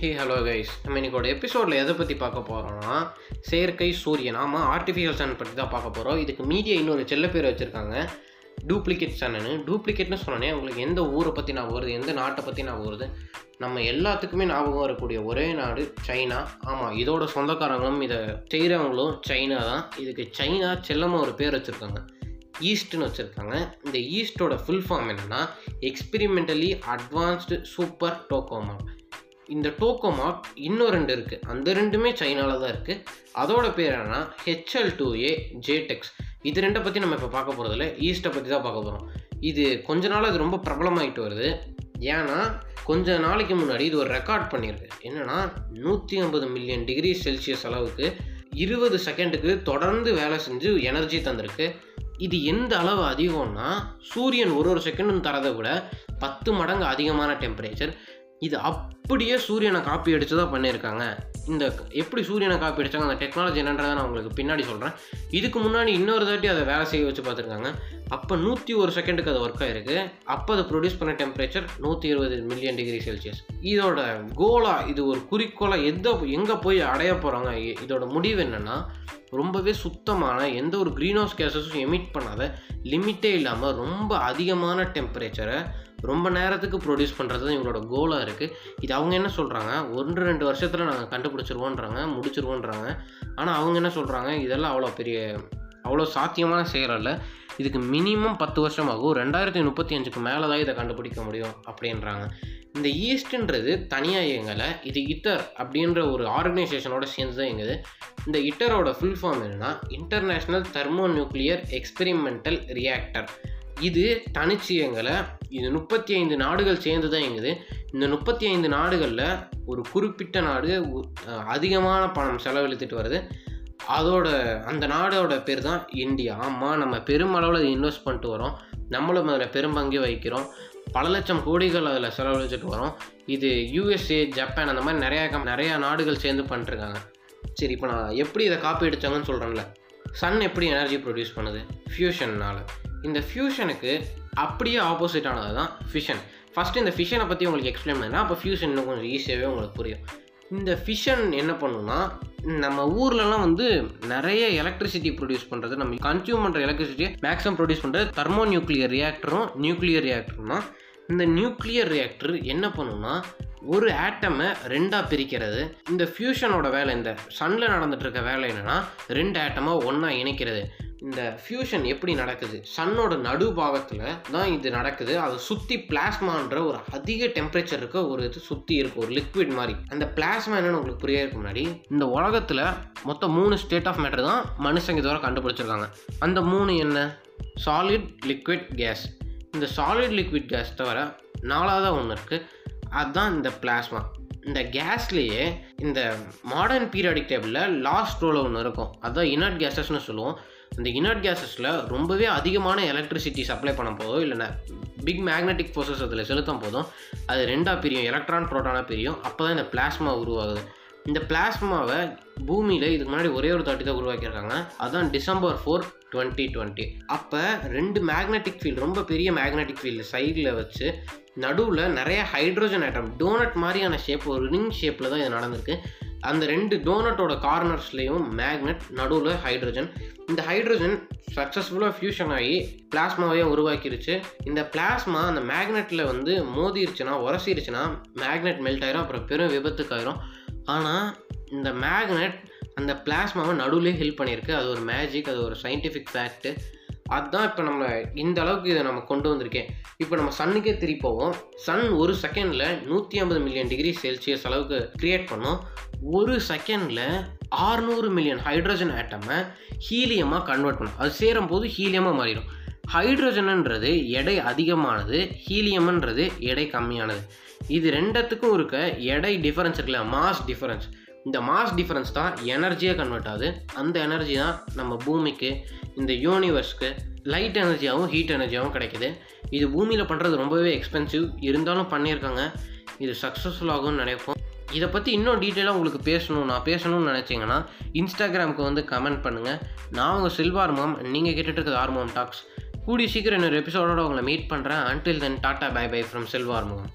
Hey hello guys நம்ம இன்னைக்கோட எபிசோடில் எதை பற்றி பார்க்க போகிறோம்னா செயற்கை சூரியன். ஆமாம் ஆர்டிஃபிஷியல் சன் பற்றி தான் பார்க்க போகிறோம் இதுக்கு மீடியா இன்னொரு செல்ல பேர் வச்சுருக்காங்க. டூப்ளிகேட் சன்னு டூப்ளிகேட்னு சொன்னோன்னே உங்களுக்கு எந்த ஊரை பற்றி நான் வருது எந்த நாட்டை பற்றி நான் வருது? நம்ம எல்லாத்துக்குமே ஞாபகம் வரக்கூடிய ஒரே நாடு சைனா. ஆமாம் இதோட சொந்தக்காரங்களும் இதை செய்கிறவங்களும் சைனா தான். இதுக்கு சைனா செல்லமாக ஒரு பேர் வச்சுருக்காங்க. ஈஸ்ட்னு வச்சுருக்காங்க. இந்த ஈஸ்டோட ஃபுல் ஃபார்ம் என்னென்னா எக்ஸ்பெரிமெண்டலி அட்வான்ஸ்டு சூப்பர் டோகோமார்க் இந்த டோகோமார்க் இன்னும் ரெண்டு இருக்குது அந்த ரெண்டுமே சைனாவில் தான் இருக்குது அதோட பேர் என்னன்னா ஹெச்எல் டூ ஏ ஜேடெக்ஸ் இது ரெண்டை பற்றி நம்ம இப்போ பார்க்க போகிறதில்ல ஈஸ்ட்டை பற்றி தான் பார்க்க போகிறோம் இது கொஞ்ச நாள் அது ரொம்ப பிரபலமாயிட்டு வருது. ஏன்னா கொஞ்ச நாளைக்கு முன்னாடி இது ஒரு ரெக்கார்ட் பண்ணியிருக்கு. என்னென்னா நூற்றி ஐம்பது மில்லியன் டிகிரி செல்சியஸ் அளவுக்கு இருபது செகண்டுக்கு தொடர்ந்து வேலை செஞ்சு எனர்ஜி தந்திருக்கு. இது எந்த அளவு அதிகம்னா சூரியன் ஒரு ஒரு செகண்டும் தரதை விட பத்து மடங்கு அதிகமான டெம்பரேச்சர் இது அப் அப்படியே சூரியனை காப்பி அடித்து தான் பண்ணியிருக்காங்க. இந்த எப்படி சூரியனை காப்பி அடித்தாங்க அந்த டெக்னாலஜி என்னன்றதை நான் உங்களுக்கு பின்னாடி சொல்கிறேன் இதுக்கு முன்னாடி இன்னொரு தாட்டி அதை வேலை செய்ய வச்சு பார்த்துருக்காங்க. அப்போ நூற்றி ஒரு செகண்டுக்கு அது ஒர்க் ஆயிருக்கு. அப்போ அதை ப்ரொடியூஸ் பண்ண டெம்பரேச்சர் நூற்றி இருபது மில்லியன் டிகிரி செல்சியஸ் இதோட கோலாக இது ஒரு குறிக்கோளாக எந்த எங்கே போய் அடைய போகிறாங்க இதோட முடிவு என்னென்னா ரொம்பவே சுத்தமான எந்த ஒரு க்ரீன் ஹவுஸ் கேஸஸும் எமிட் பண்ணாத லிமிட்டே இல்லாமல் ரொம்ப அதிகமான டெம்பரேச்சரை ரொம்ப நேரத்துக்கு ப்ரொடியூஸ் பண்ணுறது தான் இவங்களோட கோலாக இருக்குது இது அவங்க என்ன சொல்கிறாங்க ஒன்று ரெண்டு வருஷத்தில் நாங்கள் கண்டுபிடிச்சிருவோன்றாங்க முடிச்சிருவோன்றாங்க. ஆனால் அவங்க என்ன சொல்கிறாங்க இதெல்லாம் அவ்வளோ பெரிய அவ்வளோ சாத்தியமான செயலல்ல இதுக்கு மினிமம் பத்து வருஷம் ஆகும் ரெண்டாயிரத்தி முப்பத்தி அஞ்சுக்கு மேலே தான் இதை கண்டுபிடிக்க முடியும் அப்படின்றாங்க. இந்த ஈஸ்ட்ன்றது தனியாக இயங்கலை. இது இட்டர் அப்படின்ற ஒரு ஆர்கனைசேஷனோட சேர்ந்து தான் இயங்குது. இந்த இட்டரோட ஃபுல் ஃபார்ம் என்னென்னா international thermo nuclear experimental reactor இது தனிச்சியங்களை இது முப்பத்தி ஐந்து நாடுகள் சேர்ந்து தான் இயங்குது. இந்த முப்பத்தி ஐந்து நாடுகளில் ஒரு குறிப்பிட்ட நாடு அதிகமான பணம் செலவழித்துட்டு வருது. அதோட அந்த நாடோட பேர் தான் இந்தியா. ஆமாம் நம்ம பெருமளவில் அதை இன்வெஸ்ட் பண்ணிட்டு வரோம். நம்மளும் அதில் பெரும்பங்கே வைக்கிறோம் பல லட்சம் கோடிகள் அதில் செலவழிச்சிட்டு வரோம். இது யூஎஸ்ஏ ஜப்பான் அந்த மாதிரி நிறையா கம் நிறையா நாடுகள் சேர்ந்து பண்ணிட்டுருக்காங்க சரி இப்போ நான் எப்படி இதை காப்பி அடித்தாங்கன்னு சொல்கிறேன்ல சன் எப்படி எனர்ஜி ப்ரொடியூஸ் பண்ணுது? ஃபியூஷன்னால் இந்த ஃபியூஷனுக்கு அப்படியே ஆப்போசிட்டானது தான் ஃபிஷன் ஃபஸ்ட்டு இந்த ஃபிஷனை பற்றி உங்களுக்கு எக்ஸ்பிளைன் பண்ணால் அப்போ ஃபியூஷன் இன்னும் கொஞ்சம் ஈஸியாகவே உங்களுக்கு புரியும். இந்த ஃபிஷன் என்ன பண்ணுன்னா நம்ம ஊர்லலாம் வந்து நிறைய எலக்ட்ரிசிட்டி ப்ரொடியூஸ் பண்ணுறது நம்ம கன்சியூம் பண்ணுற எலக்ட்ரிசிட்டியை மேக்ஸிமம் ப்ரொடியூஸ் பண்ணுறது தெர்மோ நியூக்ளியர் ரியாக்டரும் நியூக்ளியர் ரியாக்டரும் தான். இந்த நியூக்ளியர் ரியாக்டர் என்ன பண்ணுன்னா ஒரு ஆட்டமை ரெண்டாக பிரிக்கிறது. இந்த ஃபியூஷனோட வேலை இந்த சன்னில் நடந்துட்டு இருக்க வேலை என்னென்னா ரெண்டு ஆட்டமாக ஒன்றா இணைக்கிறது. இந்த ஃபியூஷன் எப்படி நடக்குது? சன்னோட நடு பாகத்தில் தான் இது நடக்குது. அதை சுற்றி பிளாஸ்மான்ற ஒரு அதிக டெம்பரேச்சர் இருக்க ஒரு இது சுற்றி இருக்கும் ஒரு லிக்விட் மாதிரி. அந்த பிளாஸ்மா என்னன்னு உங்களுக்கு புரியறதுக்கு முன்னாடி இந்த உலகத்தில் மொத்தம் மூணு ஸ்டேட் ஆஃப் மேட்டர் தான் மனுஷங்க இதுவரை கண்டுபிடிச்சிருக்காங்க. அந்த மூணு என்ன? சாலிட் லிக்விட் கேஸ் இந்த சாலிட் லிக்விட் கேஸ் தவிர நாலாவதாக ஒன்று இருக்குது அதுதான் இந்த பிளாஸ்மா இந்த கேஸ்லேயே இந்த மாடர்ன் பீரியாடிக் டேபிளில் லாஸ்ட் ரோவில் ஒன்று இருக்கும். அதுதான் இனர்ட் கேஸஸ்னு சொல்லுவோம். இந்த இனர்ட் கேஸஸில் ரொம்பவே அதிகமான எலக்ட்ரிசிட்டி சப்ளை பண்ண போதும் இல்லைன்னா பிக் மேக்னெட்டிக் ஃபோர்ஸஸ் அதில் செலுத்தும் போதும் அது ரெண்டாக பிரியும். எலக்ட்ரான் ப்ரோட்டானாக பிரியும். அப்போ தான் இந்த பிளாஸ்மா உருவாகுது. இந்த பிளாஸ்மாவை பூமியில் இதுக்கு முன்னாடி ஒரே ஒரு தாட்டி தான் உருவாக்கியிருக்காங்க. அதுதான் டிசம்பர் ஃபோர் டுவெண்ட்டி டுவெண்ட்டி அப்போ ரெண்டு மேக்னெட்டிக் ஃபீல்டு ரொம்ப பெரிய மேக்னெட்டிக் ஃபீல்டு சைடில் வச்சு நடுவில் நிறைய ஹைட்ரோஜன் ஐட்டம் டோனட் மாதிரியான ஷேப் ஒரு ரிங் ஷேப்பில் தான் இது நடந்திருக்கு. அந்த ரெண்டு டோனட்டோட கார்னர்ஸ்லேயும் மேக்னெட் நடுவில் ஹைட்ரஜன் இந்த ஹைட்ரஜன் சக்ஸஸ்ஃபுல்லாக ஃபியூஷன் ஆகி பிளாஸ்மாவே உருவாக்கிருச்சு. இந்த பிளாஸ்மா அந்த மேக்னெட்டில் வந்து மோதிருச்சுன்னா உரசிருச்சுன்னா மேக்னெட் மெல்ட் ஆயிரும் அப்புறம் பெரும் விபத்துக்காயிரும் ஆனால் இந்த மேக்னெட் அந்த பிளாஸ்மாவை நடுவில் ஹெல்ப் பண்ணியிருக்கு. அது ஒரு மேஜிக் அது ஒரு சயின்டிஃபிக் ஃபேக்ட்டு அதுதான் இப்போ நம்ம இந்த அளவுக்கு இதை நம்ம கொண்டு வந்திருக்கேன். இப்போ நம்ம சன்னுக்கே திருப்பி போவோம் சன் ஒரு செகண்டில் நூற்றி ஐம்பது மில்லியன் டிகிரி செல்சியஸ் அளவுக்கு க்ரியேட் பண்ணோம். ஒரு செகண்டில் ஆறுநூறு மில்லியன் ஹைட்ரஜன் ஆட்டமை ஹீலியமாக கன்வெர்ட் பண்ணும். அது சேரும் போது ஹீலியமாக மாறிடும். ஹைட்ரஜனுன்றது எடை அதிகமானது ஹீலியம்ன்றது எடை கம்மியானது. இது ரெண்டத்துக்கும் இருக்க எடை டிஃபரன்ஸ் இருக்குல்ல மாஸ் டிஃபரன்ஸ் இந்த மாஸ் டிஃப்ரென்ஸ் தான் எனர்ஜியாக கன்வெர்ட் ஆகுது. அந்த எனர்ஜி தான் நம்ம பூமிக்கு இந்த யூனிவர்ஸ்க்கு லைட் எனர்ஜியாகவும் ஹீட் எனர்ஜியாகவும் கிடைக்குது. இது பூமியில் பண்ணுறது ரொம்பவே எக்ஸ்பென்சிவ் இருந்தாலும் பண்ணியிருக்காங்க. இது சக்ஸஸ்ஃபுல் ஆகும்னு நினைப்போம். இதை பற்றி இன்னும் டீட்டெயிலாக உங்களுக்கு பேசணும் நான் பேசணும்னு நினச்சிங்கன்னா இன்ஸ்டாகிராமுக்கு வந்து கமெண்ட் பண்ணுங்கள் நான் உங்கள் சில்வார்மம் நீங்கள் கேட்டுட்டு இருக்கிறது ஆர்மோம் டாக்ஸ் கூடி சீக்கிரம் இன்னொரு எபிசோடோட உங்களை மீட் பண்ணுறேன் until then tata bye bye from சில்வார்மோம்